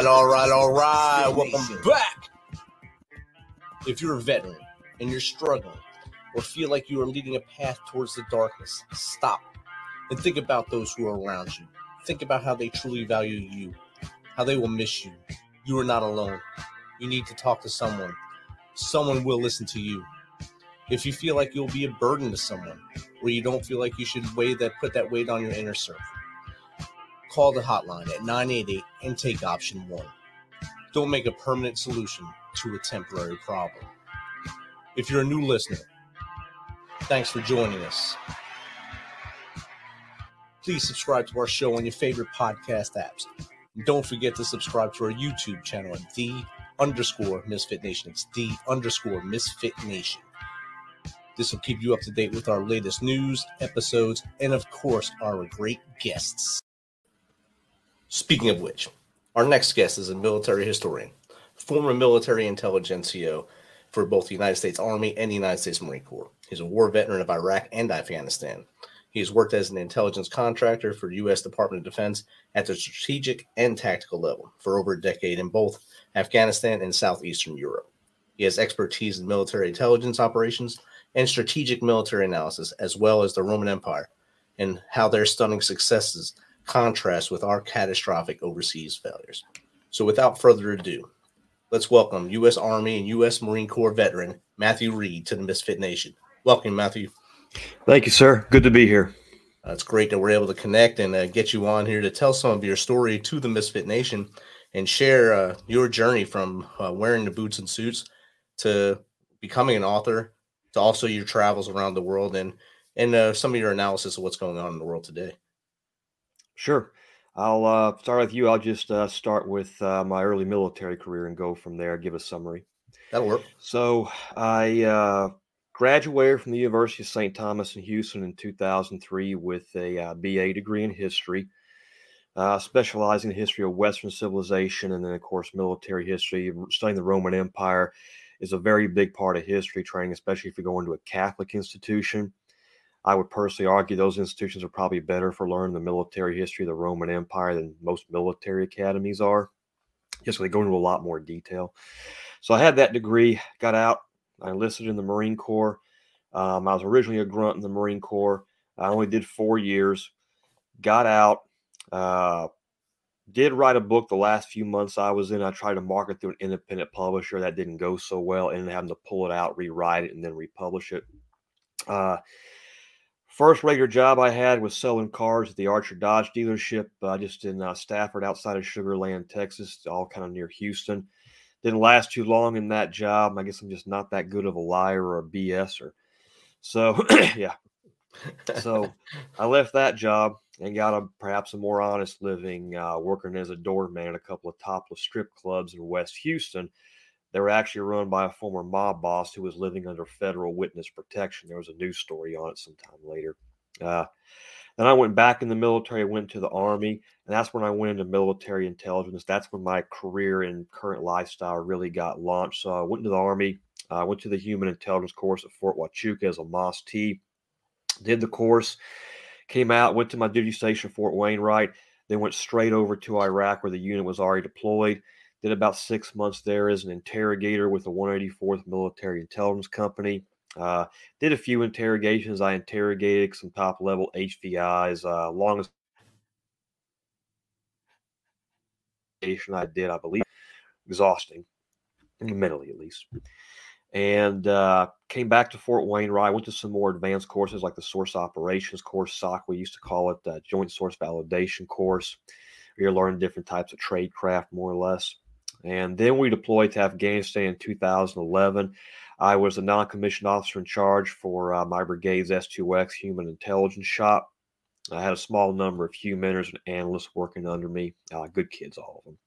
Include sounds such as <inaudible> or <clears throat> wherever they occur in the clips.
All right, all right, all right. Welcome back. If you're a veteran and you're struggling or feel like you are leading a path towards the darkness, stop and think about those who are around you. Think about how they truly value you, how they will miss you. You are not alone. You need to talk to someone. Someone will listen to you. If you feel like you'll be a burden to someone, or you don't feel like you should weigh that put that weight on your inner circle, call the hotline at 988 and take option one. Don't make a permanent solution to a temporary problem. If you're a new listener, thanks for joining us. Please subscribe to our show on your favorite podcast apps. And don't forget to subscribe to our YouTube channel at the underscore Misfit Nation. It's the underscore Misfit Nation. This will keep you up to date with our latest news, episodes, and of course, our great guests. Speaking of which, our next guest is a military historian, former military intelligence NCO for both the United States Army and the United States Marine Corps. He's a war veteran of Iraq and Afghanistan. He has worked as an intelligence contractor for U.S. Department of Defense at the strategic and tactical level for over a decade in both Afghanistan and southeastern Europe. He has expertise in military intelligence operations and strategic military analysis, as well as the Roman Empire and how their stunning successes contrast with our catastrophic overseas failures. So, without further ado, let's welcome U.S. Army and U.S. Marine Corps veteran Matthew Reed to the Misfit Nation. Welcome, Matthew. Thank you, sir. Good to be here. Uh, it's great that we're able to connect and uh, get you on here to tell some of your story to the Misfit Nation and share uh, your journey from uh, wearing the boots and suits to becoming an author to also your travels around the world and and uh, some of your analysis of what's going on in the world today. Sure. I'll uh, start with you. I'll just uh, start with uh, my early military career and go from there, give a summary. That'll work. So I uh, graduated from the University of St. Thomas in Houston in 2003 with a uh, BA degree in history, uh, specializing in the history of Western civilization and then, of course, military history. Studying the Roman Empire is a very big part of history training, especially if you go into a Catholic institution. I would personally argue those institutions are probably better for learning the military history of the Roman Empire than most military academies are. Just they go into a lot more detail. So I had that degree, got out, I enlisted in the Marine Corps. Um, I was originally a grunt in the Marine Corps. I only did four years, got out, uh, did write a book the last few months I was in. I tried to market through an independent publisher. That didn't go so well, and having to pull it out, rewrite it, and then republish it. Uh, First regular job I had was selling cars at the Archer Dodge dealership, uh, just in uh, Stafford, outside of Sugar Land, Texas, all kind of near Houston. Didn't last too long in that job. I guess I'm just not that good of a liar or a BSer. So, <coughs> yeah. So I <laughs> left that job and got a perhaps a more honest living, uh, working as a doorman at a couple of topless strip clubs in West Houston they were actually run by a former mob boss who was living under federal witness protection. There was a news story on it sometime later. Uh, then I went back in the military, went to the Army, and that's when I went into military intelligence. That's when my career and current lifestyle really got launched. So I went into the Army, I uh, went to the Human Intelligence course at Fort Huachuca as a MOS T, did the course, came out, went to my duty station, Fort Wainwright, then went straight over to Iraq where the unit was already deployed did about six months there as an interrogator with the 184th Military Intelligence Company. Uh, did a few interrogations. I interrogated some top level HVIs. Uh, longest I did, I believe, exhausting, mentally at least. And uh, came back to Fort Wayne. Wainwright. Went to some more advanced courses like the Source Operations course, SOC, we used to call it, uh, Joint Source Validation course. You're learning different types of trade craft, more or less. And then we deployed to Afghanistan in 2011. I was a non commissioned officer in charge for uh, my brigade's S2X human intelligence shop. I had a small number of humaners and analysts working under me, uh, good kids, all of them.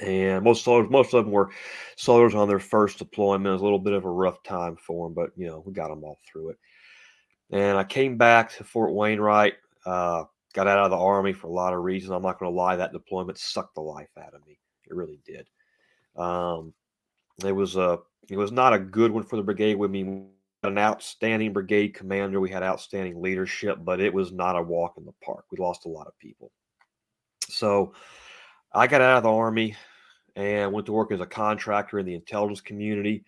And most soldiers, most of them were soldiers on their first deployment. It was a little bit of a rough time for them, but you know we got them all through it. And I came back to Fort Wainwright. Uh, got out of the army for a lot of reasons. I'm not going to lie; that deployment sucked the life out of me. It really did. Um, it was a it was not a good one for the brigade. We mean an outstanding brigade commander. We had outstanding leadership, but it was not a walk in the park. We lost a lot of people. So I got out of the Army and went to work as a contractor in the intelligence community.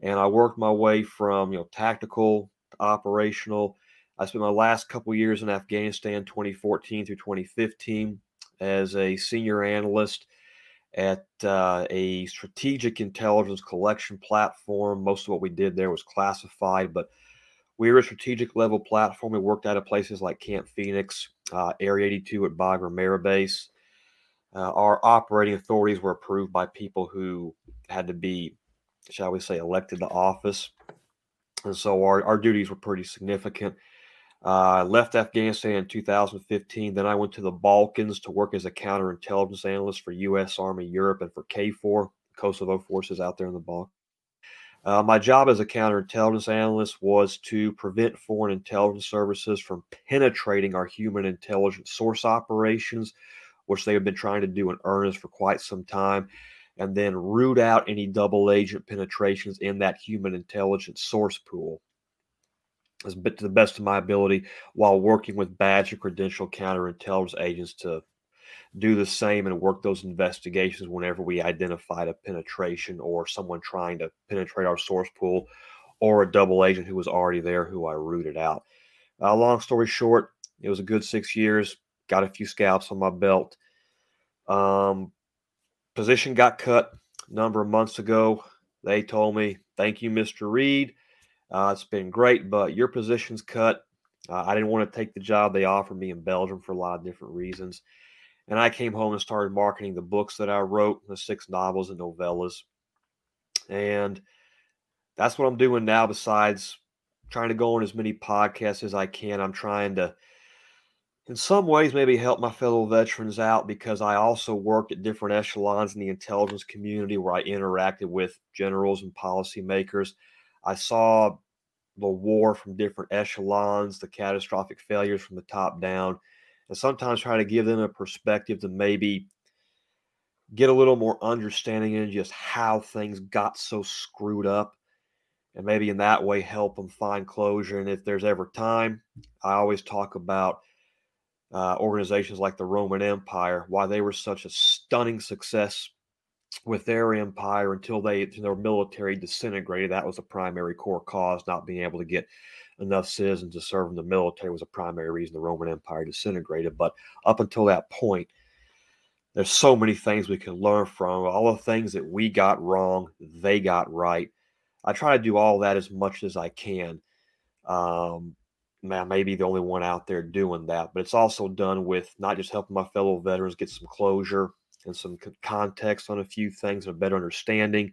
And I worked my way from, you know, tactical to operational. I spent my last couple years in Afghanistan, 2014 through 2015, as a senior analyst at uh, a strategic intelligence collection platform. Most of what we did there was classified, but we were a strategic level platform. We worked out of places like Camp Phoenix, uh, Area 82 at Bagram Air Base. Uh, our operating authorities were approved by people who had to be, shall we say, elected to office. And so our, our duties were pretty significant. Uh, I left Afghanistan in 2015. Then I went to the Balkans to work as a counterintelligence analyst for U.S. Army Europe and for KFOR, Kosovo forces out there in the Balkans. Uh, my job as a counterintelligence analyst was to prevent foreign intelligence services from penetrating our human intelligence source operations, which they have been trying to do in earnest for quite some time, and then root out any double agent penetrations in that human intelligence source pool as bit to the best of my ability while working with badge and credential counterintelligence agents to do the same and work those investigations whenever we identified a penetration or someone trying to penetrate our source pool or a double agent who was already there who I rooted out. Uh, long story short, it was a good six years. Got a few scalps on my belt. Um, position got cut a number of months ago. They told me, "Thank you, Mr. Reed. Uh, it's been great, but your position's cut. Uh, I didn't want to take the job they offered me in Belgium for a lot of different reasons. And I came home and started marketing the books that I wrote, the six novels and novellas. And that's what I'm doing now, besides trying to go on as many podcasts as I can. I'm trying to, in some ways, maybe help my fellow veterans out because I also worked at different echelons in the intelligence community where I interacted with generals and policymakers. I saw the war from different echelons, the catastrophic failures from the top down and sometimes try to give them a perspective to maybe get a little more understanding in just how things got so screwed up and maybe in that way help them find closure and if there's ever time i always talk about uh, organizations like the roman empire why they were such a stunning success with their empire until they their military disintegrated that was the primary core cause not being able to get enough citizens to serve in the military was a primary reason the Roman Empire disintegrated. But up until that point, there's so many things we can learn from. All the things that we got wrong, they got right. I try to do all that as much as I can. Um, I may be the only one out there doing that, but it's also done with not just helping my fellow veterans get some closure and some context on a few things and a better understanding,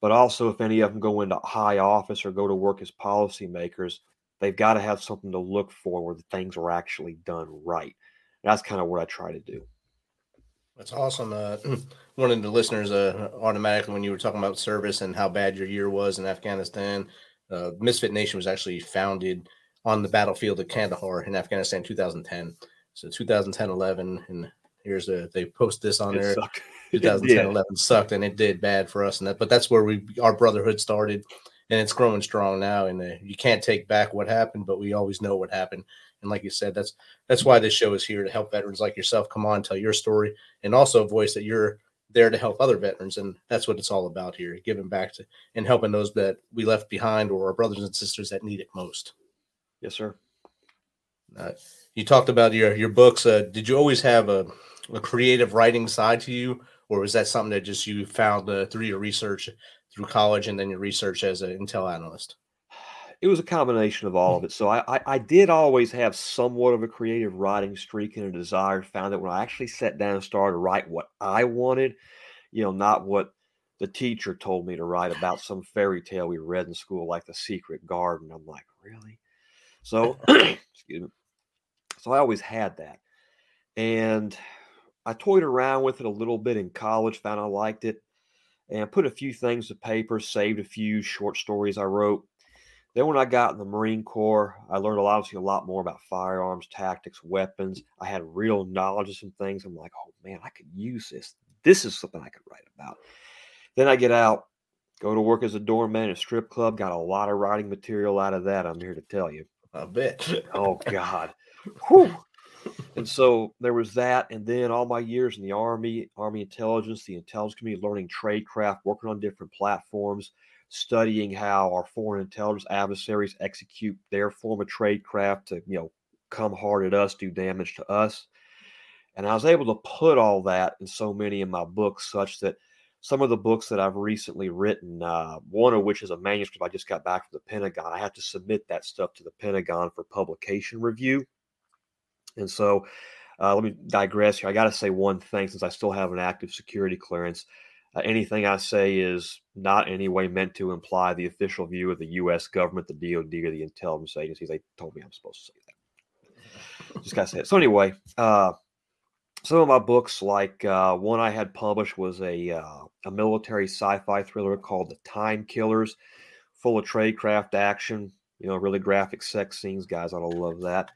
but also, if any of them go into high office or go to work as policymakers, they've got to have something to look for where the things are actually done right. That's kind of what I try to do. That's awesome. Uh, <clears throat> one of the listeners uh, automatically, when you were talking about service and how bad your year was in Afghanistan, uh, Misfit Nation was actually founded on the battlefield of Kandahar in Afghanistan 2010. So 2010 11, and here's a they post this on it there. Sucked. <laughs> 2010 11 sucked and it did bad for us and that but that's where we our brotherhood started and it's growing strong now and uh, you can't take back what happened but we always know what happened. And like you said that's that's why this show is here to help veterans like yourself come on tell your story and also voice that you're there to help other veterans and that's what it's all about here giving back to and helping those that we left behind or our brothers and sisters that need it most. Yes sir. Uh, you talked about your your books. Uh, did you always have a, a creative writing side to you or was that something that just you found uh, through your research through college and then your research as an intel analyst? <sighs> It was a combination of all of it. So I, I, I did always have somewhat of a creative writing streak and a desire. Found that when I actually sat down and started to write what I wanted, you know, not what the teacher told me to write about some fairy tale we read in school, like The Secret Garden. I'm like, really? So, <coughs> excuse me. So I always had that. And I toyed around with it a little bit in college, found I liked it, and put a few things to paper, saved a few short stories I wrote. Then when I got in the Marine Corps, I learned a lot, obviously a lot more about firearms, tactics, weapons. I had real knowledge of some things. I'm like, oh man, I could use this. This is something I could write about. Then I get out, go to work as a doorman at a strip club. Got a lot of writing material out of that. I'm here to tell you. I bet. oh <laughs> God. Whew. And so there was that. And then all my years in the Army, Army intelligence, the intelligence community, learning tradecraft, working on different platforms, studying how our foreign intelligence adversaries execute their form of tradecraft to, you know, come hard at us, do damage to us. And I was able to put all that in so many of my books, such that some of the books that I've recently written, uh, one of which is a manuscript I just got back from the Pentagon, I have to submit that stuff to the Pentagon for publication review. And so uh, let me digress here. I got to say one thing since I still have an active security clearance. Uh, anything I say is not in any way meant to imply the official view of the U.S. government, the DoD, or the intelligence agencies. They told me I'm supposed to say that. Just got to say it. So, anyway, uh, some of my books, like uh, one I had published, was a uh, a military sci-fi thriller called The Time Killers, full of tradecraft action. You know, really graphic sex scenes. Guys to love that.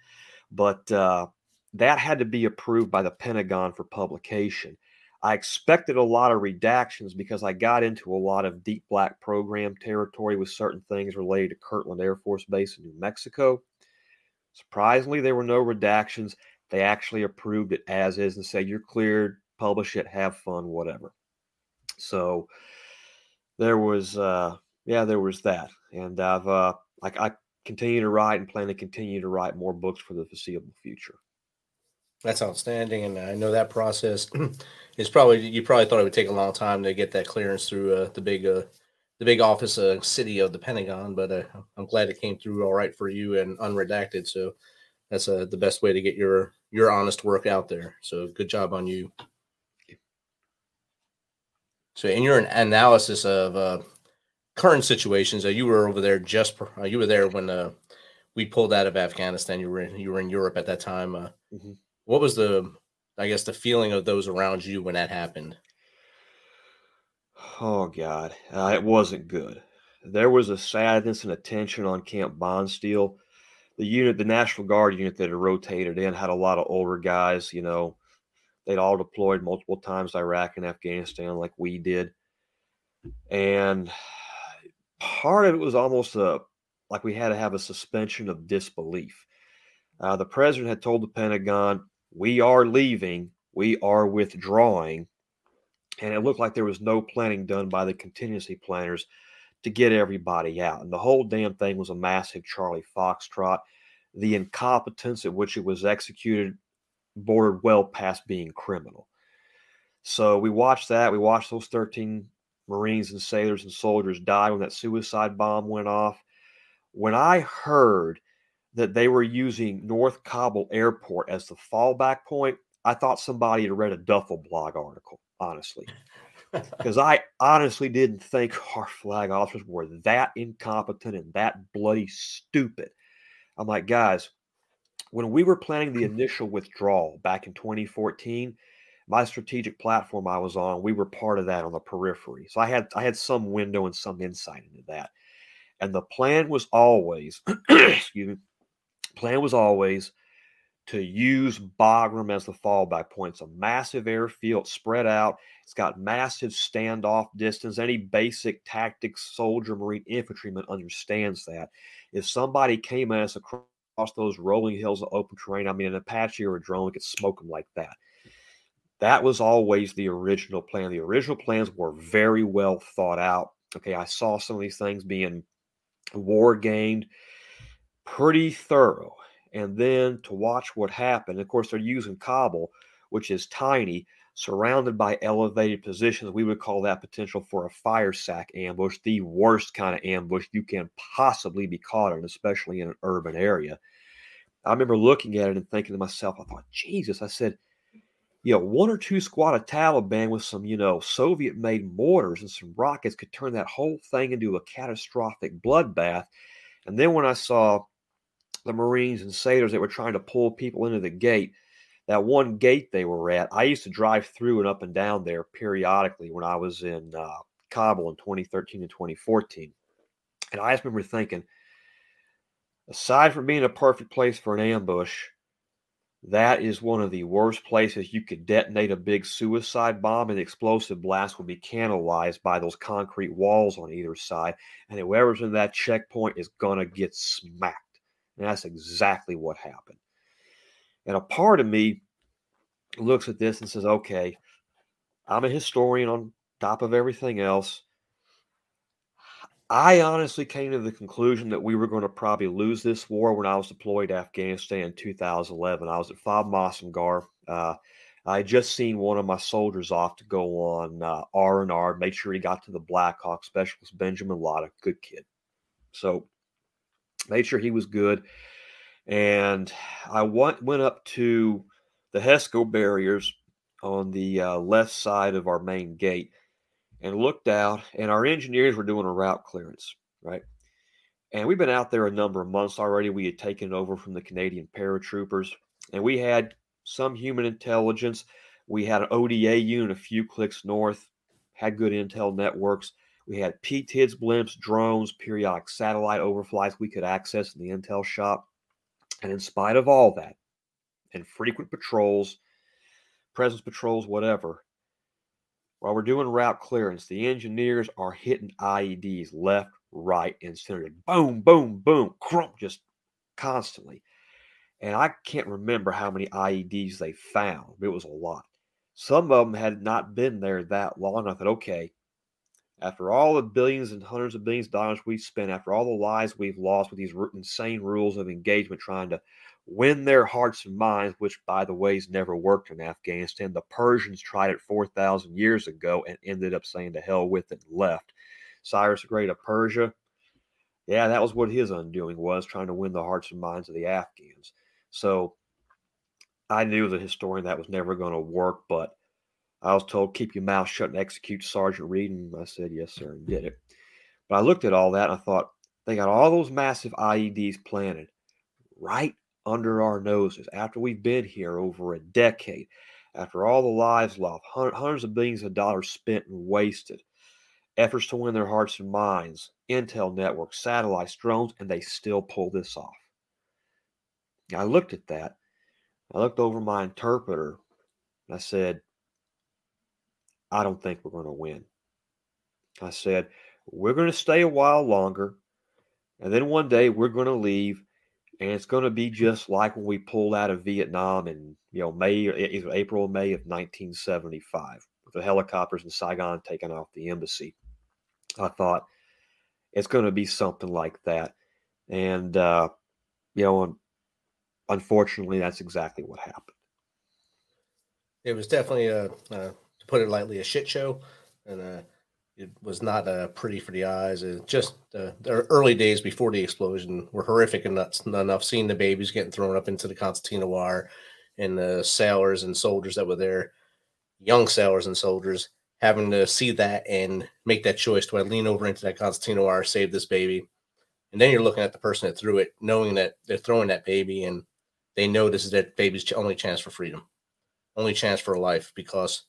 But uh, that had to be approved by the Pentagon for publication. I expected a lot of redactions because I got into a lot of deep black program territory with certain things related to Kirtland Air Force Base in New Mexico. Surprisingly, there were no redactions. They actually approved it as is and said, You're cleared, publish it, have fun, whatever. So there was, uh, yeah, there was that. And I've, uh, like, I continue to write and plan to continue to write more books for the foreseeable future. That's outstanding, and I know that process <clears throat> is probably you probably thought it would take a long time to get that clearance through uh, the big uh, the big office uh, city of the Pentagon, but uh, I'm glad it came through all right for you and unredacted. So that's uh, the best way to get your your honest work out there. So good job on you. So in your analysis of uh, current situations, uh, you were over there just uh, you were there when uh, we pulled out of Afghanistan. You were in, you were in Europe at that time. Uh, mm-hmm. What was the I guess the feeling of those around you when that happened? Oh God, uh, it wasn't good. There was a sadness and a tension on Camp Bondsteel. The unit, the National Guard unit that had rotated in, had a lot of older guys. You know, they'd all deployed multiple times to Iraq and Afghanistan, like we did, and part of it was almost a like we had to have a suspension of disbelief. Uh, the president had told the Pentagon, "We are leaving. We are withdrawing," and it looked like there was no planning done by the contingency planners to get everybody out. And the whole damn thing was a massive Charlie Foxtrot. The incompetence at which it was executed bordered well past being criminal. So we watched that. We watched those 13 Marines and sailors and soldiers died when that suicide bomb went off. When I heard that they were using North Kabul Airport as the fallback point, I thought somebody had read a duffel blog article, honestly. <laughs> Because I honestly didn't think <laughs> our flag officers were that incompetent and that bloody stupid. I'm like, guys, when we were planning the <laughs> initial withdrawal back in 2014, my strategic platform I was on, we were part of that on the periphery. So I had I had some window and some insight into that. And the plan was always, <clears throat> excuse me, plan was always to use Bagram as the fallback point. It's a massive airfield spread out. It's got massive standoff distance. Any basic tactics soldier, marine infantryman understands that. If somebody came at us across those rolling hills of open terrain, I mean, an Apache or a drone could smoke them like that. That was always the original plan. The original plans were very well thought out. Okay, I saw some of these things being war gamed pretty thorough. And then to watch what happened, of course, they're using Kabul, which is tiny, surrounded by elevated positions. We would call that potential for a fire sack ambush, the worst kind of ambush you can possibly be caught in, especially in an urban area. I remember looking at it and thinking to myself, I thought, Jesus, I said, you know, one or two squad of Taliban with some, you know, Soviet made mortars and some rockets could turn that whole thing into a catastrophic bloodbath. And then when I saw the Marines and sailors that were trying to pull people into the gate, that one gate they were at, I used to drive through and up and down there periodically when I was in uh, Kabul in 2013 and 2014. And I just remember thinking, aside from being a perfect place for an ambush, that is one of the worst places you could detonate a big suicide bomb, and explosive blast will be canalized by those concrete walls on either side. And whoever's in that checkpoint is going to get smacked. And that's exactly what happened. And a part of me looks at this and says, okay, I'm a historian on top of everything else. I honestly came to the conclusion that we were going to probably lose this war when I was deployed to Afghanistan in 2011. I was at Fob Masum Ghar. Uh, I had just seen one of my soldiers off to go on uh, R and R. Made sure he got to the Black Hawk Specialist Benjamin Lotta, good kid. So made sure he was good, and I went went up to the HESCO barriers on the uh, left side of our main gate and looked out, and our engineers were doing a route clearance, right? And we've been out there a number of months already. We had taken over from the Canadian paratroopers, and we had some human intelligence. We had an ODA unit a few clicks north, had good intel networks. We had PTIDS blimps, drones, periodic satellite overflights we could access in the intel shop. And in spite of all that, and frequent patrols, presence patrols, whatever, while we're doing route clearance, the engineers are hitting IEDs left, right, and center. Boom, boom, boom, crump, just constantly. And I can't remember how many IEDs they found. It was a lot. Some of them had not been there that long. I thought, okay, after all the billions and hundreds of billions of dollars we've spent, after all the lives we've lost with these insane rules of engagement trying to win their hearts and minds, which, by the way, has never worked in Afghanistan. The Persians tried it 4,000 years ago and ended up saying to hell with it and left. Cyrus the Great of Persia, yeah, that was what his undoing was, trying to win the hearts and minds of the Afghans. So I knew as a historian that was never going to work, but I was told, keep your mouth shut and execute Sergeant Reed. And I said, yes, sir, and did it. <laughs> But I looked at all that and I thought, they got all those massive IEDs planted right under our noses after we've been here over a decade, after all the lives lost, hundreds of billions of dollars spent and wasted, efforts to win their hearts and minds, intel networks, satellites, drones, and they still pull this off. I looked at that. I looked over my interpreter. And I said, I don't think we're going to win. I said, we're going to stay a while longer. And then one day we're going to leave and it's going to be just like when we pulled out of Vietnam in you know May either April or May of 1975 with the helicopters in Saigon taking off the embassy. I thought it's going to be something like that, and uh, you know, unfortunately, that's exactly what happened. It was definitely a, uh, to put it lightly, a shit show, and uh, it was not uh, pretty for the eyes. It just uh, the early days before the explosion were horrific and nuts enough. Seeing the babies getting thrown up into the concertina wire, and the sailors and soldiers that were there, young sailors and soldiers, having to see that and make that choice: do I lean over into that concertina wire, save this baby? And then you're looking at the person that threw it, knowing that they're throwing that baby, and they know this is that baby's only chance for freedom, only chance for life, because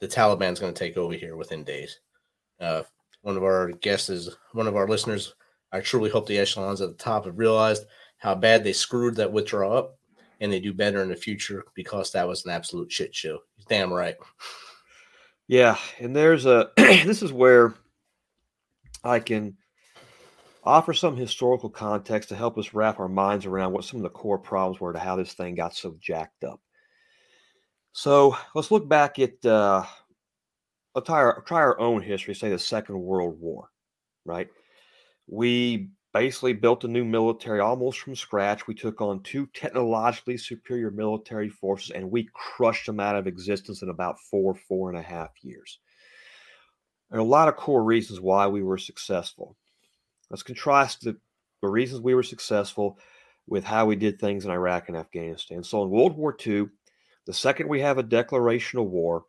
the Taliban's going to take over here within days. Uh, one of our guests is one of our listeners. I truly hope the echelons at the top have realized how bad they screwed that withdrawal up and they do better in the future because that was an absolute shit show. He's damn right. Yeah, and there's a <clears throat> this is where I can offer some historical context to help us wrap our minds around what some of the core problems were to how this thing got so jacked up. So let's look back at uh, I'll try our, try our own history, say the Second World War, right? We basically built a new military almost from scratch. We took on two technologically superior military forces and we crushed them out of existence in about four, four and a half years. There are a lot of core reasons why we were successful. Let's contrast the, the reasons we were successful with how we did things in Iraq and Afghanistan. So in World War II, the second we have a declaration of war,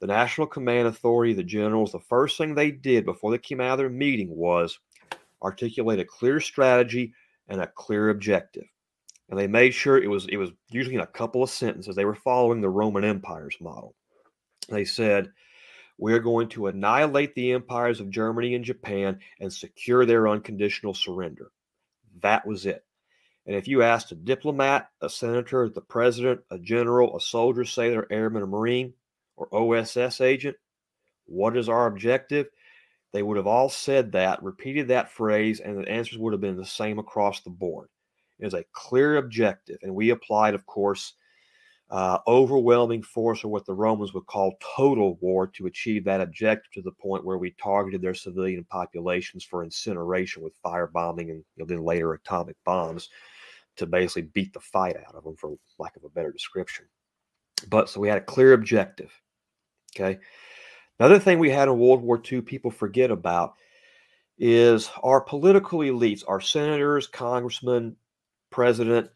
the National Command Authority, the generals, the first thing they did before they came out of their meeting was articulate a clear strategy and a clear objective. And they made sure it was it was usually in a couple of sentences. They were following the Roman Empire's model. They said, "We're going to annihilate the empires of Germany and Japan and secure their unconditional surrender." That was it. And if you asked a diplomat, a senator, the president, a general, a soldier, sailor, airman, or marine, or OSS agent? What is our objective? They would have all said that, repeated that phrase, and the answers would have been the same across the board. It is a clear objective, and we applied, of course, uh, overwhelming force, or what the Romans would call total war, to achieve that objective to the point where we targeted their civilian populations for incineration with firebombing and you know, then later atomic bombs to basically beat the fight out of them, for lack of a better description. But so we had a clear objective. Okay. Another thing we had in World War II people forget about is our political elites, our senators, congressmen, president,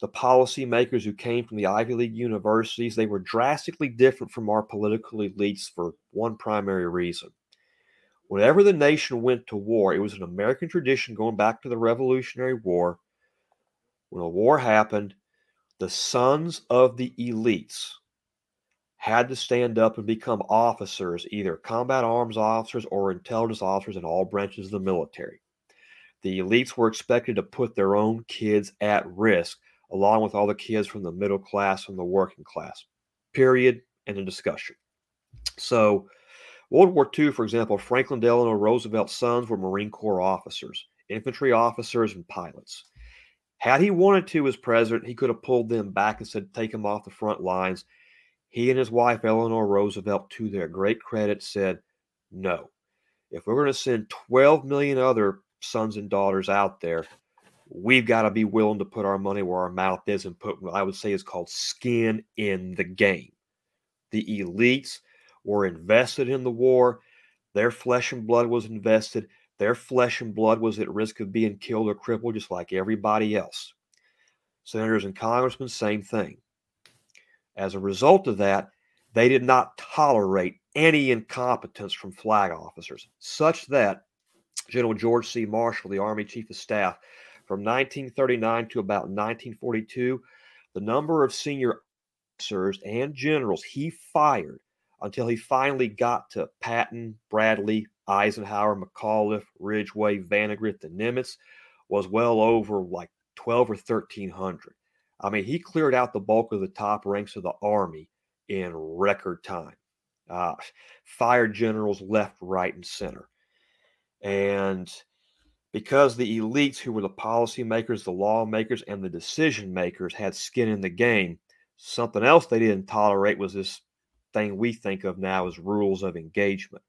the policymakers who came from the Ivy League universities, they were drastically different from our political elites for one primary reason. Whenever the nation went to war, it was an American tradition going back to the Revolutionary War. When a war happened, the sons of the elites had to stand up and become officers, either combat arms officers or intelligence officers in all branches of the military. The elites were expected to put their own kids at risk, along with all the kids from the middle class and the working class. Period. And a discussion. So, World War II, for example, Franklin Delano Roosevelt's sons were Marine Corps officers, infantry officers, and pilots. Had he wanted to, as president, he could have pulled them back and said, take them off the front lines he and his wife, Eleanor Roosevelt, to their great credit, said, No. If we're going to send 12 million other sons and daughters out there, we've got to be willing to put our money where our mouth is and put what I would say is called skin in the game. The elites were invested in the war. Their flesh and blood was invested. Their flesh and blood was at risk of being killed or crippled, just like everybody else. Senators and congressmen, same thing. As a result of that, they did not tolerate any incompetence from flag officers, such that General George C. Marshall, the Army Chief of Staff, from 1939 to about 1942, the number of senior officers and generals he fired until he finally got to Patton, Bradley, Eisenhower, McAuliffe, Ridgway, Vandegrift, and Nimitz was well over like 12 or 1300. I mean, he cleared out the bulk of the top ranks of the Army in record time. Uh, fired generals left, right, and center. And because the elites, who were the policymakers, the lawmakers, and the decision makers, had skin in the game, something else they didn't tolerate was this thing we think of now as rules of engagement.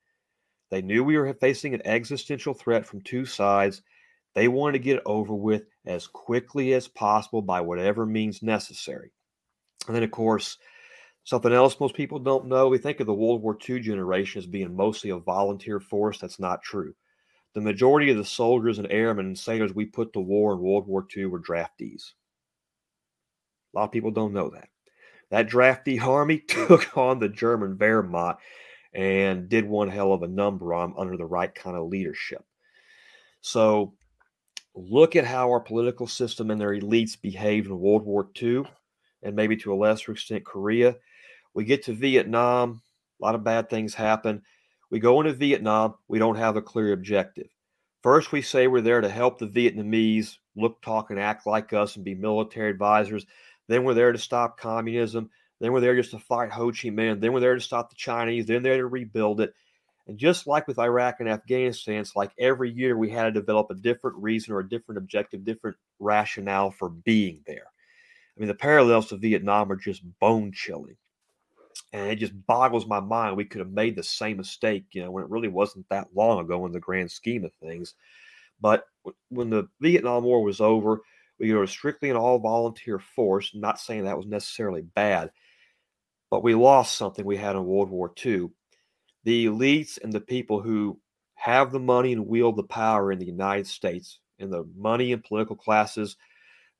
They knew we were facing an existential threat from two sides they wanted to get it over with as quickly as possible by whatever means necessary. And then, of course, something else most people don't know we think of the World War II generation as being mostly a volunteer force. That's not true. The majority of the soldiers and airmen and sailors we put to war in World War II were draftees. A lot of people don't know that. That drafty army <laughs> took on the German Wehrmacht and did one hell of a number on under the right kind of leadership. So look at how our political system and their elites behaved in World War II and maybe to a lesser extent Korea. We get to Vietnam, a lot of bad things happen. We go into Vietnam, we don't have a clear objective. First, we say we're there to help the Vietnamese look, talk, and act like us and be military advisors. Then we're there to stop communism. Then we're there just to fight Ho Chi Minh. Then we're there to stop the Chinese. Then they're there to rebuild it. And just like with Iraq and Afghanistan, it's like every year we had to develop a different reason or a different objective, different rationale for being there. I mean, the parallels to Vietnam are just bone chilling. And it just boggles my mind. We could have made the same mistake, you know, when it really wasn't that long ago in the grand scheme of things. But when the Vietnam War was over, we were strictly an all volunteer force. Not saying that was necessarily bad, but we lost something we had in World War II the elites and the people who have the money and wield the power in the United States, in the money and political classes,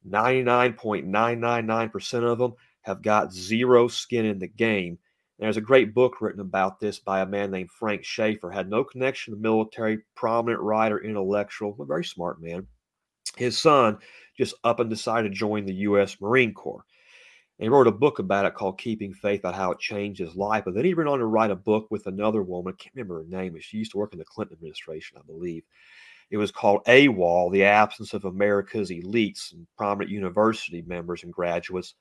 99.999% of them have got zero skin in the game. There's a great book written about this by a man named Frank Schaeffer, Had no connection to the military, prominent writer, intellectual, a very smart man. His son just up and decided to join the U.S. Marine Corps. And he wrote a book about it called Keeping Faith, about how it changed his life. But then he went on to write a book with another woman. I can't remember her name. but She used to work in the Clinton administration, I believe. It was called AWOL, The Absence of America's Elites and Prominent University Members and Graduates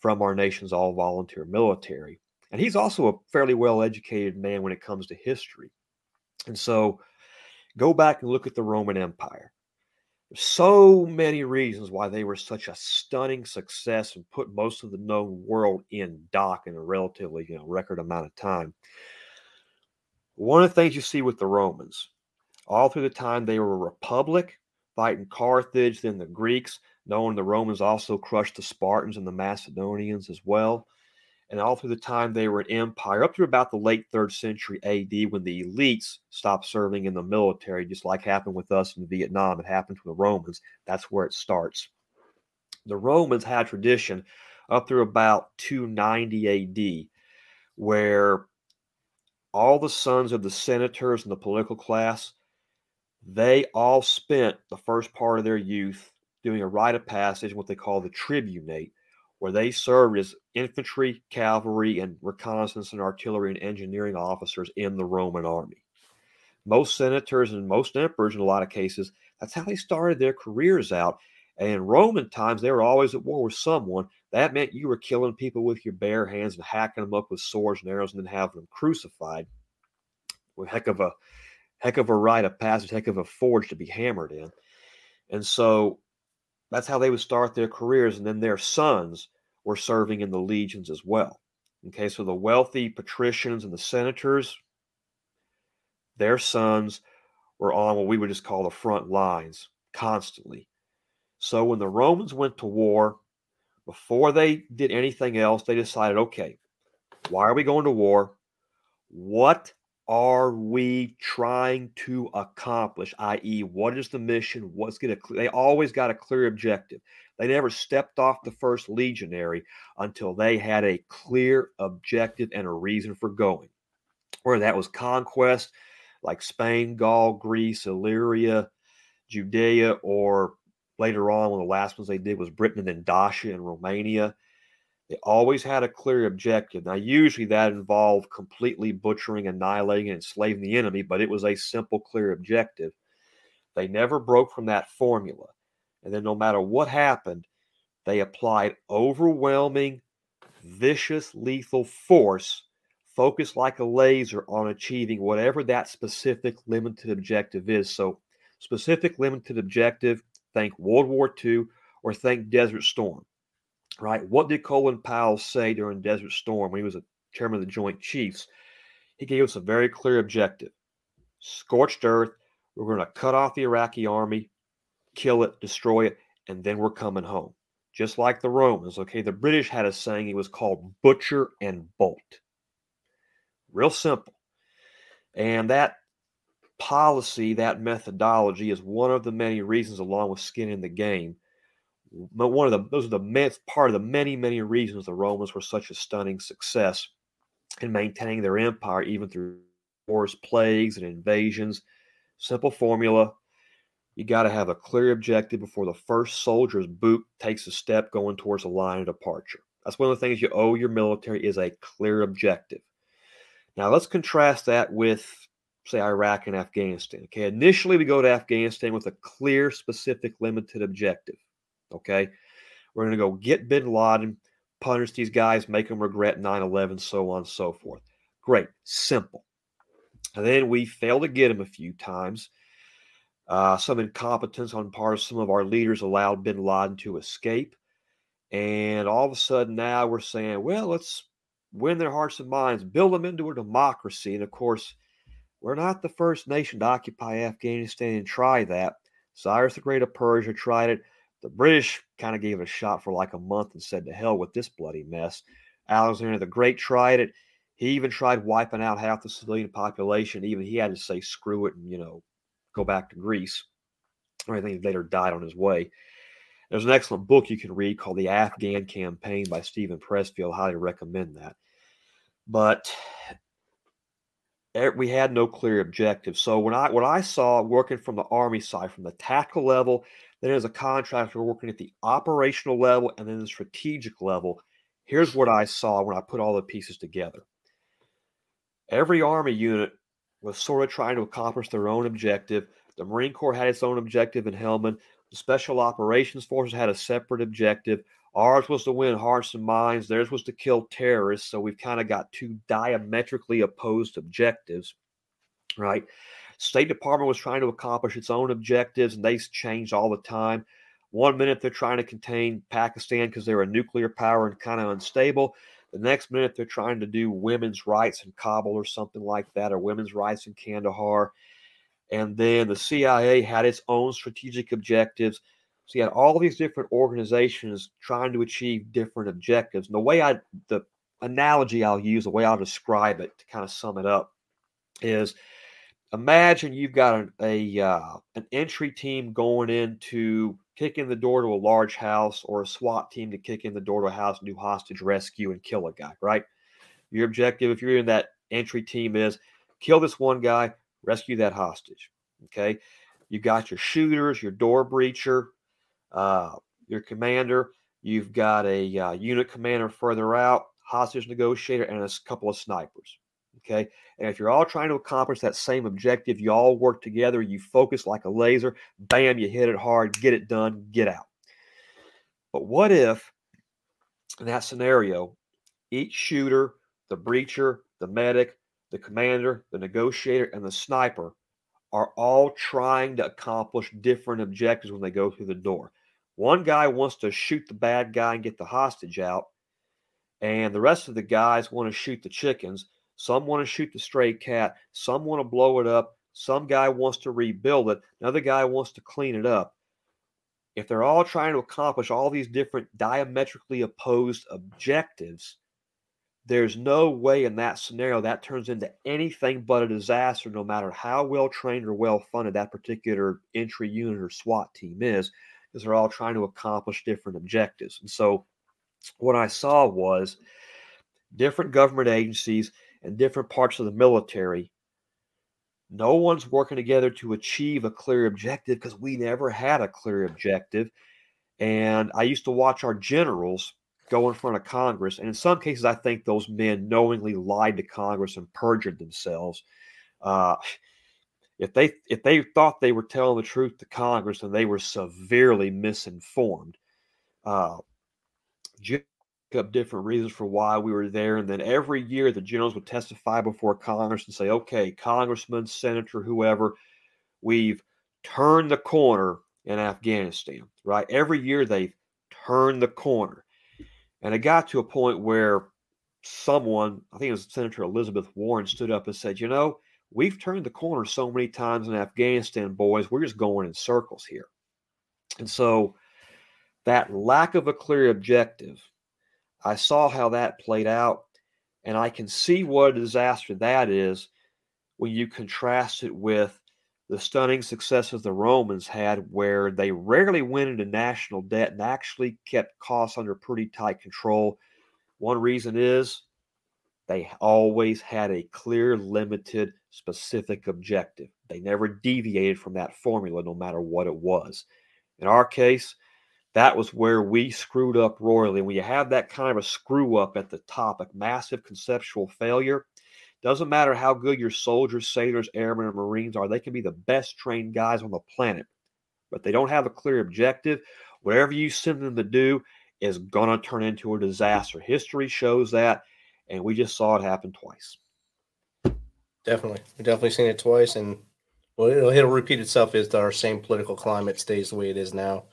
from Our Nation's All Volunteer Military. And he's also a fairly well educated man when it comes to history. And so go back and look at the Roman Empire. So many reasons why they were such a stunning success and put most of the known world in dock in a relatively you know record amount of time. One of the things you see with the Romans, all through the time they were a republic, fighting Carthage, then the Greeks, knowing the Romans also crushed the Spartans and the Macedonians as well. And all through the time they were an empire, up to about the late third century AD, when the elites stopped serving in the military, just like happened with us in Vietnam, it happened to the Romans. That's where it starts. The Romans had tradition up through about 290 AD, where all the sons of the senators and the political class, they all spent the first part of their youth doing a rite of passage, what they call the tribunate, where they served as infantry, cavalry, and reconnaissance and artillery and engineering officers in the Roman army. Most senators and most emperors, in a lot of cases, that's how they started their careers out. And in Roman times, they were always at war with someone. That meant you were killing people with your bare hands and hacking them up with swords and arrows and then having them crucified. Well, heck of a heck of a rite of passage, heck of a forge to be hammered in. And so that's how they would start their careers. And then their sons were serving in the legions as well. Okay, so the wealthy patricians and the senators, their sons were on what we would just call the front lines constantly. So when the Romans went to war, before they did anything else, they decided okay, why are we going to war? What are we trying to accomplish? I.e., what is the mission? What's going to? They always got a clear objective. They never stepped off the first legionary until they had a clear objective and a reason for going. Whether that was conquest, like Spain, Gaul, Greece, Illyria, Judea, or later on, one of the last ones they did was Britain and then Dacia and Romania they always had a clear objective. Now, usually that involved completely butchering, annihilating, and enslaving the enemy, but it was a simple, clear objective. They never broke from that formula. And then, no matter what happened, they applied overwhelming, vicious, lethal force, focused like a laser on achieving whatever that specific limited objective is. So, specific limited objective, think World War II or think Desert Storm right? What did Colin Powell say during Desert Storm when he was a chairman of the Joint Chiefs? He gave us a very clear objective scorched earth. We're going to cut off the Iraqi army, kill it, destroy it, and then we're coming home. Just like the Romans, okay? The British had a saying, it was called butcher and bolt. Real simple. And that policy, that methodology is one of the many reasons, along with skin in the game, one of the those are the part of the many many reasons the Romans were such a stunning success in maintaining their empire even through wars, plagues, and invasions. Simple formula: you got to have a clear objective before the first soldier's boot takes a step going towards a line of departure. That's one of the things you owe your military is a clear objective. Now let's contrast that with say Iraq and Afghanistan. Okay, initially we go to Afghanistan with a clear, specific, limited objective. Okay. We're going to go get bin Laden, punish these guys, make them regret 9 11, so on and so forth. Great. Simple. And then we failed to get him a few times. Uh, some incompetence on part of some of our leaders allowed bin Laden to escape. And all of a sudden now we're saying, well, let's win their hearts and minds, build them into a democracy. And of course, we're not the first nation to occupy Afghanistan and try that. Cyrus the Great of Persia tried it. The British kind of gave it a shot for like a month and said, to hell with this bloody mess. Alexander the Great tried it. He even tried wiping out half the civilian population. Even he had to say, screw it, and, you know, go back to Greece. I think he later died on his way. There's an excellent book you can read called The Afghan Campaign by Steven Pressfield. Highly recommend that. But er, we had no clear objective. So when I what I saw working from the army side, from the tactical level then, as a contractor working at the operational level and then the strategic level, here's what I saw when I put all the pieces together. Every Army unit was sort of trying to accomplish their own objective. The Marine Corps had its own objective in Helmand. The Special Operations Forces had a separate objective. Ours was to win hearts and minds. Theirs was to kill terrorists. So we've kind of got two diametrically opposed objectives, right? State Department was trying to accomplish its own objectives, and they changed all the time. One minute they're trying to contain Pakistan because they're a nuclear power and kind of unstable. The next minute they're trying to do women's rights in Kabul or something like that, or women's rights in Kandahar. And then the CIA had its own strategic objectives. So you had all these different organizations trying to achieve different objectives. And the way I, the analogy I'll use, the way I'll describe it to kind of sum it up is imagine you've got an, a, uh, an entry team going into kick in the door to a large house or a SWAT team to kick in the door to a house and do hostage rescue and kill a guy, right? Your objective, if you're in that entry team, is kill this one guy, rescue that hostage. Okay. You've got your shooters, your door breacher, uh, your commander. You've got a uh, unit commander further out, hostage negotiator, and a couple of snipers. Okay. And if you're all trying to accomplish that same objective, you all work together, you focus like a laser, bam, you hit it hard, get it done, get out. But what if, in that scenario, each shooter, the breacher, the medic, the commander, the negotiator, and the sniper are all trying to accomplish different objectives when they go through the door. One guy wants to shoot the bad guy and get the hostage out, and the rest of the guys want to shoot the chickens. Some want to shoot the stray cat, some want to blow it up, some guy wants to rebuild it, another guy wants to clean it up. If they're all trying to accomplish all these different diametrically opposed objectives, there's no way in that scenario that turns into anything but a disaster, no matter how well trained or well funded that particular entry unit or SWAT team is, because they're all trying to accomplish different objectives. And so, what I saw was different government agencies and different parts of the military. No one's working together to achieve a clear objective because we never had a clear objective. And I used to watch our generals go in front of Congress. And in some cases, I think those men knowingly lied to Congress and perjured themselves. Uh, if they if they thought they were telling the truth to Congress, then they were severely misinformed. Uh, up different reasons for why we were there, and then every year the generals would testify before Congress and say, "Okay, Congressman, Senator, whoever, we've turned the corner in Afghanistan." Right? Every year they've turned the corner. And it got to a point where someone, I think it was Senator Elizabeth Warren, stood up and said, You know, we've turned the corner so many times in Afghanistan, boys, we're just going in circles here. And so that lack of a clear objective, I saw how that played out, and I can see what a disaster that is when you contrast it with the stunning successes the Romans had, where they rarely went into national debt and actually kept costs under pretty tight control. One reason is they always had a clear, limited, specific objective. They never deviated from that formula, no matter what it was. In our case, that was where we screwed up royally. When you have that kind of a screw up at the top, a massive conceptual failure, doesn't matter how good your soldiers, sailors, airmen, or Marines are, they can be the best trained guys on the planet. But they don't have a clear objective. Whatever you send them to do is going to turn into a disaster. History shows that, and we just saw it happen twice. Definitely. We've definitely seen it twice, and well, it'll, it'll repeat itself if our same political climate stays the way it is now.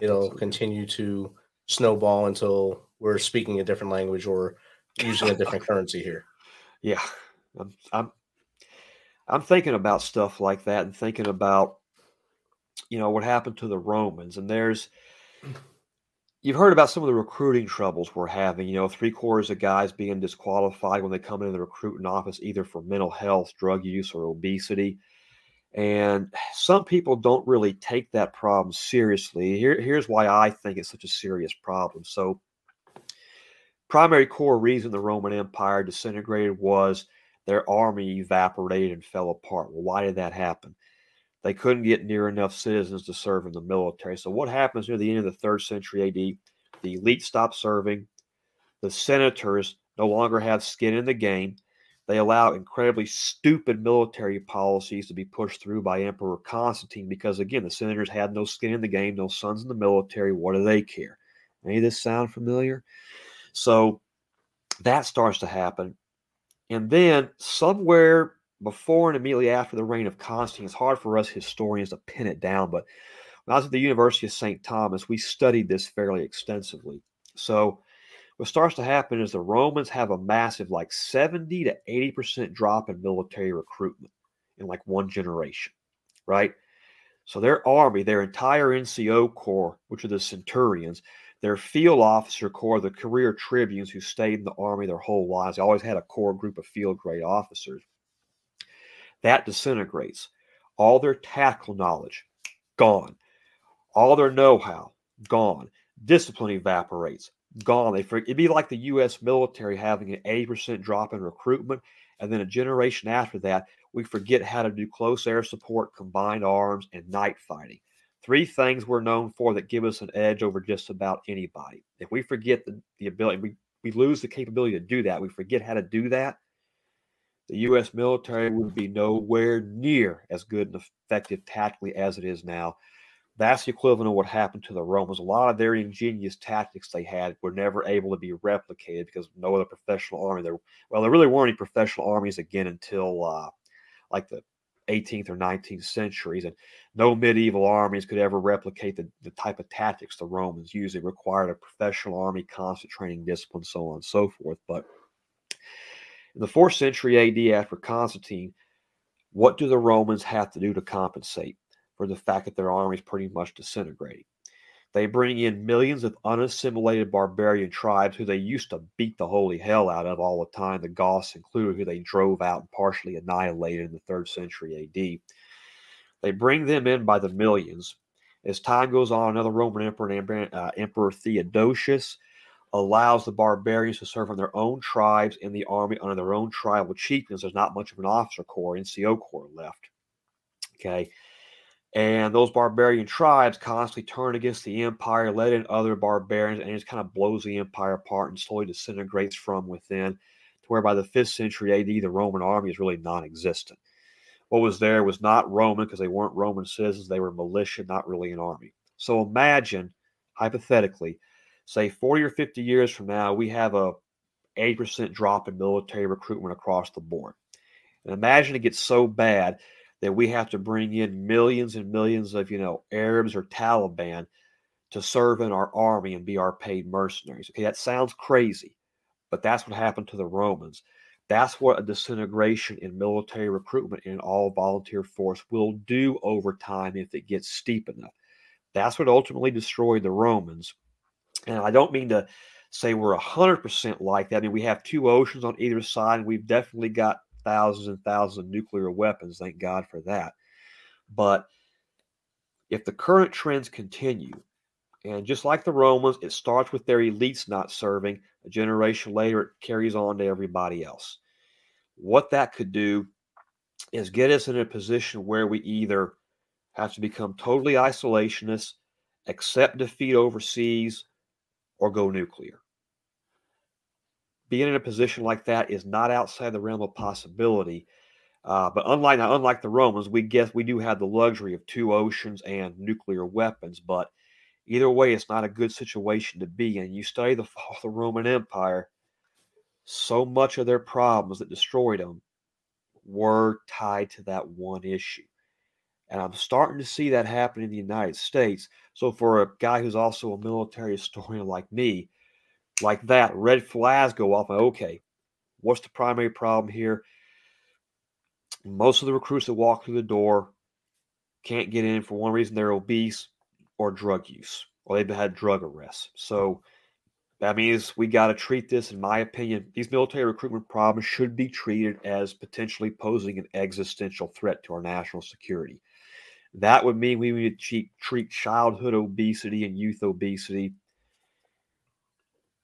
It'll continue to snowball until we're speaking a different language or using a different <laughs> currency here. Yeah, I'm, I'm I'm thinking about stuff like that and thinking about you know what happened to the Romans and there's you've heard about some of the recruiting troubles we're having you know three quarters of guys being disqualified when they come into the recruiting office either for mental health drug use or obesity and some people don't really take that problem seriously Here, here's why i think it's such a serious problem so primary core reason the roman empire disintegrated was their army evaporated and fell apart. Well, why did that happen? They couldn't get near enough citizens to serve in the military. So, what happens near the end of the third century AD? The elite stop serving. The senators no longer have skin in the game. They allow incredibly stupid military policies to be pushed through by Emperor Constantine because, again, the senators had no skin in the game, no sons in the military. What do they care? Any of this sound familiar? So that starts to happen. And then somewhere before and immediately after the reign of Constantine. It's hard for us historians to pin it down, but when I was at the University of St. Thomas, we studied this fairly extensively. So, what starts to happen is the Romans have a massive, like 70 to 80% drop in military recruitment in like one generation, right? So, their army, their entire NCO corps, which are the centurions, their field officer corps, the career tribunes who stayed in the army their whole lives, they always had a core group of field grade officers. That disintegrates. All their tactical knowledge, gone. All their know how, gone. Discipline evaporates, gone. They it'd be like the U.S. military having an 80% drop in recruitment, and then a generation after that, we forget how to do close air support, combined arms, and night fighting. Three things we're known for that give us an edge over just about anybody. If we forget the, the ability, we, we lose the capability to do that, we forget how to do that, the U.S. military would be nowhere near as good and effective tactically as it is now. That's the equivalent of what happened to the Romans. A lot of their ingenious tactics they had were never able to be replicated because no other professional army there. Well, there really weren't any professional armies again until uh, like the 18th or 19th centuries, and no medieval armies could ever replicate the, the type of tactics the Romans used. It required a professional army, constant training discipline, so on and so forth. But in the fourth century AD, after Constantine, what do the Romans have to do to compensate? For the fact that their army is pretty much disintegrating. They bring in millions of unassimilated barbarian tribes who they used to beat the holy hell out of all the time, the Goths included, who they drove out and partially annihilated in the third century AD. They bring them in by the millions. As time goes on, another Roman emperor, uh, Emperor Theodosius, allows the barbarians to serve on their own tribes in the army under their own tribal chieftains. There's not much of an officer corps, NCO corps left. Okay. And those barbarian tribes constantly turn against the empire, let in other barbarians, and it just kind of blows the empire apart and slowly disintegrates from within, to where by the 5th century AD, the Roman army is really non existent. What was there was not Roman because they weren't Roman citizens, they were militia, not really an army. So imagine, hypothetically, say 40 or 50 years from now, we have a 8% drop in military recruitment across the board. And imagine it gets so bad that we have to bring in millions and millions of, you know, Arabs or Taliban to serve in our army and be our paid mercenaries. Okay, that sounds crazy, but that's what happened to the Romans. That's what a disintegration in military recruitment in all volunteer force will do over time if it gets steep enough. That's what ultimately destroyed the Romans. And I don't mean to say we're 100% like that. I mean, we have two oceans on either side, and we've definitely got thousands and thousands of nuclear weapons. Thank God for that. But if the current trends continue, and just like the Romans, it starts with their elites not serving. A generation later, it carries on to everybody else. What that could do is get us in a position where we either have to become totally isolationists, accept defeat overseas, or go nuclear being in a position like that is not outside the realm of possibility. Uh, but unlike unlike the Romans, we guess we do have the luxury of two oceans and nuclear weapons. But either way, it's not a good situation to be in. You study the fall <laughs> of the Roman Empire, so much of their problems that destroyed them were tied to that one issue. And I'm starting to see that happen in the United States. So, for a guy who's also a military <laughs> historian like me, like that, red flags go off. Okay, what's the primary problem here? Most of the recruits that walk through the door can't get in for one reason they're obese or drug use, or they've had drug arrests. So that means we got to treat this, in my opinion, these military recruitment problems should be treated as potentially posing an existential threat to our national security. That would mean we need to treat childhood obesity and youth obesity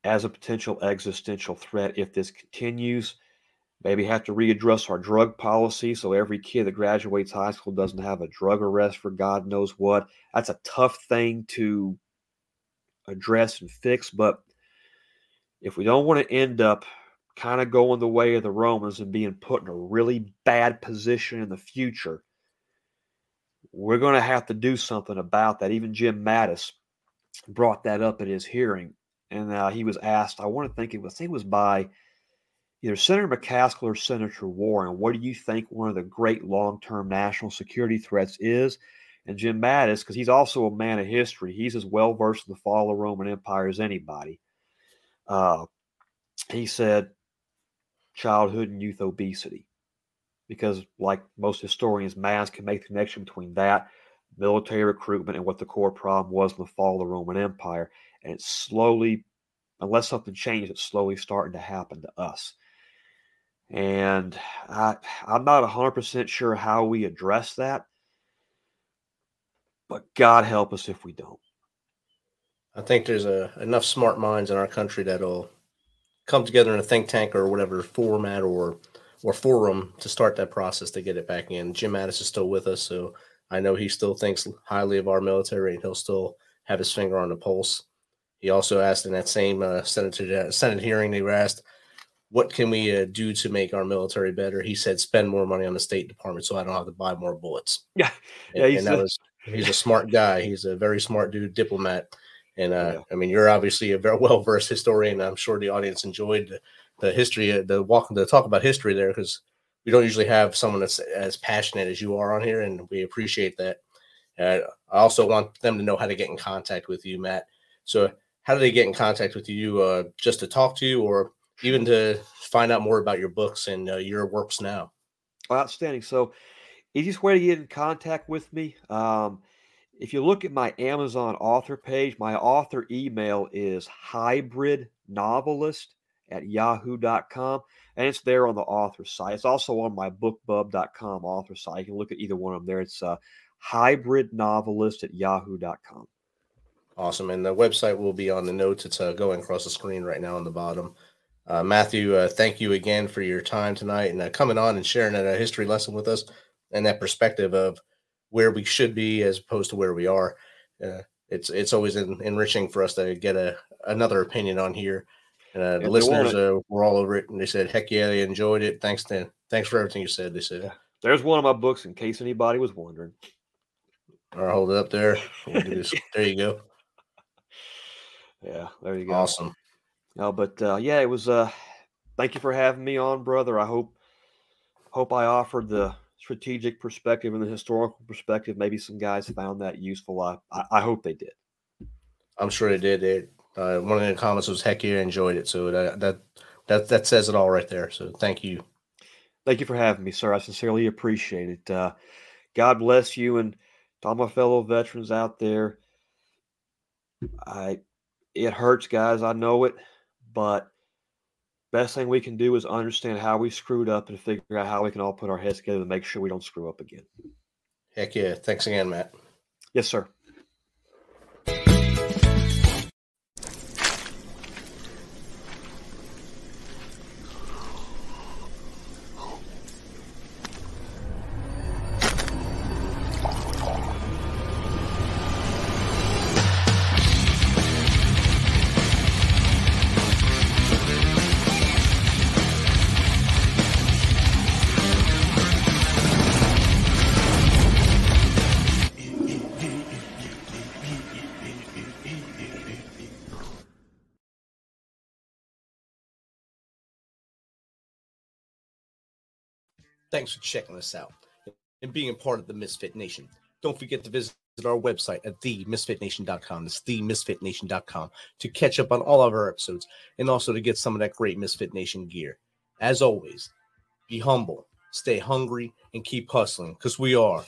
as a potential existential threat if this continues. Maybe have to readdress our drug policy so every kid that graduates high school doesn't have a drug arrest for God knows what. That's a tough thing to address and fix, but if we don't want to end up kind of going the way of the Romans and being put in a really bad position in the future, we're going to have to do something about that. Even Jim Mattis brought that up in his hearing and uh, he was asked. I want to think it was. I think it was by either Senator McCaskill or Senator Warren, what do you think one of the great long term national security threats is? And Jim Mattis, because he's also a man of history, he's as well versed in the fall of the Roman Empire as anybody. Uh, he said childhood and youth obesity. Because, like most historians, Mattis can make the connection between that, military recruitment, and what the core problem was in the fall of the Roman Empire. And it's slowly, unless something changes, it's slowly starting to happen to us. And I, I'm not 100% sure how we address that, but God help us if we don't. I think there's a, enough smart minds in our country that'll come together in a think tank or whatever format or or forum to start that process to get it back in. Jim Mattis is still with us, so I know he still thinks highly of our military and he'll still have his finger on the pulse. He also asked in that same uh, Senate, uh, Senate hearing, they were asked, what can we uh, do to make our military better? He said, spend more money on the State Department so I don't have to buy more bullets. <laughs> Yeah. And, yeah, he's, and a, was, he's a smart guy. He's a very smart dude, diplomat. And uh, yeah. I mean, you're obviously a very <laughs> well versed historian. I'm sure the audience enjoyed the, the history, uh, the walk, the talk about history there, because we don't usually have someone that's as passionate as you are on here, and we appreciate that. Uh, I also want them to know how to get in contact with you, Matt. So, how do they get in contact with you? Uh, just to talk to you, or even to find out more about your books and uh, your works now? Outstanding. So, easiest way to get in contact with me. Um, if you look at my Amazon author page, my author email is hybrid novelist at yahoo.com. And it's there on the author site. It's also on my bookbub.com author site. You can look at either one of them there. It's uh, hybrid novelist at yahoo.com. Awesome. And the website will be on the notes. It's uh, going across the screen right now on the bottom. Uh, Matthew, uh, thank you again for your time tonight and uh, coming on and sharing a history lesson with us and that perspective of where we should be as opposed to where we are. Uh, it's it's always in, enriching for us to get a another opinion on here. Uh, the listeners uh, were all over it, and they said, "Heck yeah, they enjoyed it. Thanks to thanks for everything you said." They said, "There's one of my books in case anybody was wondering." All right, hold it up there. there you go. Yeah, there you go. Awesome. No, but uh, yeah, it was. Uh, thank you for having me on, brother. I hope hope I offered the strategic perspective and the historical perspective. Maybe some guys found that useful. I I, I hope they did. I'm sure they did. They, uh, one of the comments was, "Heck yeah, enjoyed it." So that that that that says it all right there. So thank you. Thank you for having me, sir. I sincerely appreciate it. Uh, God bless you and to all my fellow veterans out there. I it hurts, guys. I know it. But best thing we can do is understand how we screwed up and figure out how we can all put our heads together to make sure we don't screw up again. Heck yeah. Thanks again, Matt. Yes, sir. Thanks for checking us out and being a part of the Misfit Nation. Don't forget to visit our website at themisfitnation.com. That's themisfitnation.com to catch up on all of our episodes and also to get some of that great Misfit Nation gear. As always, be humble, stay hungry, and keep hustling because we are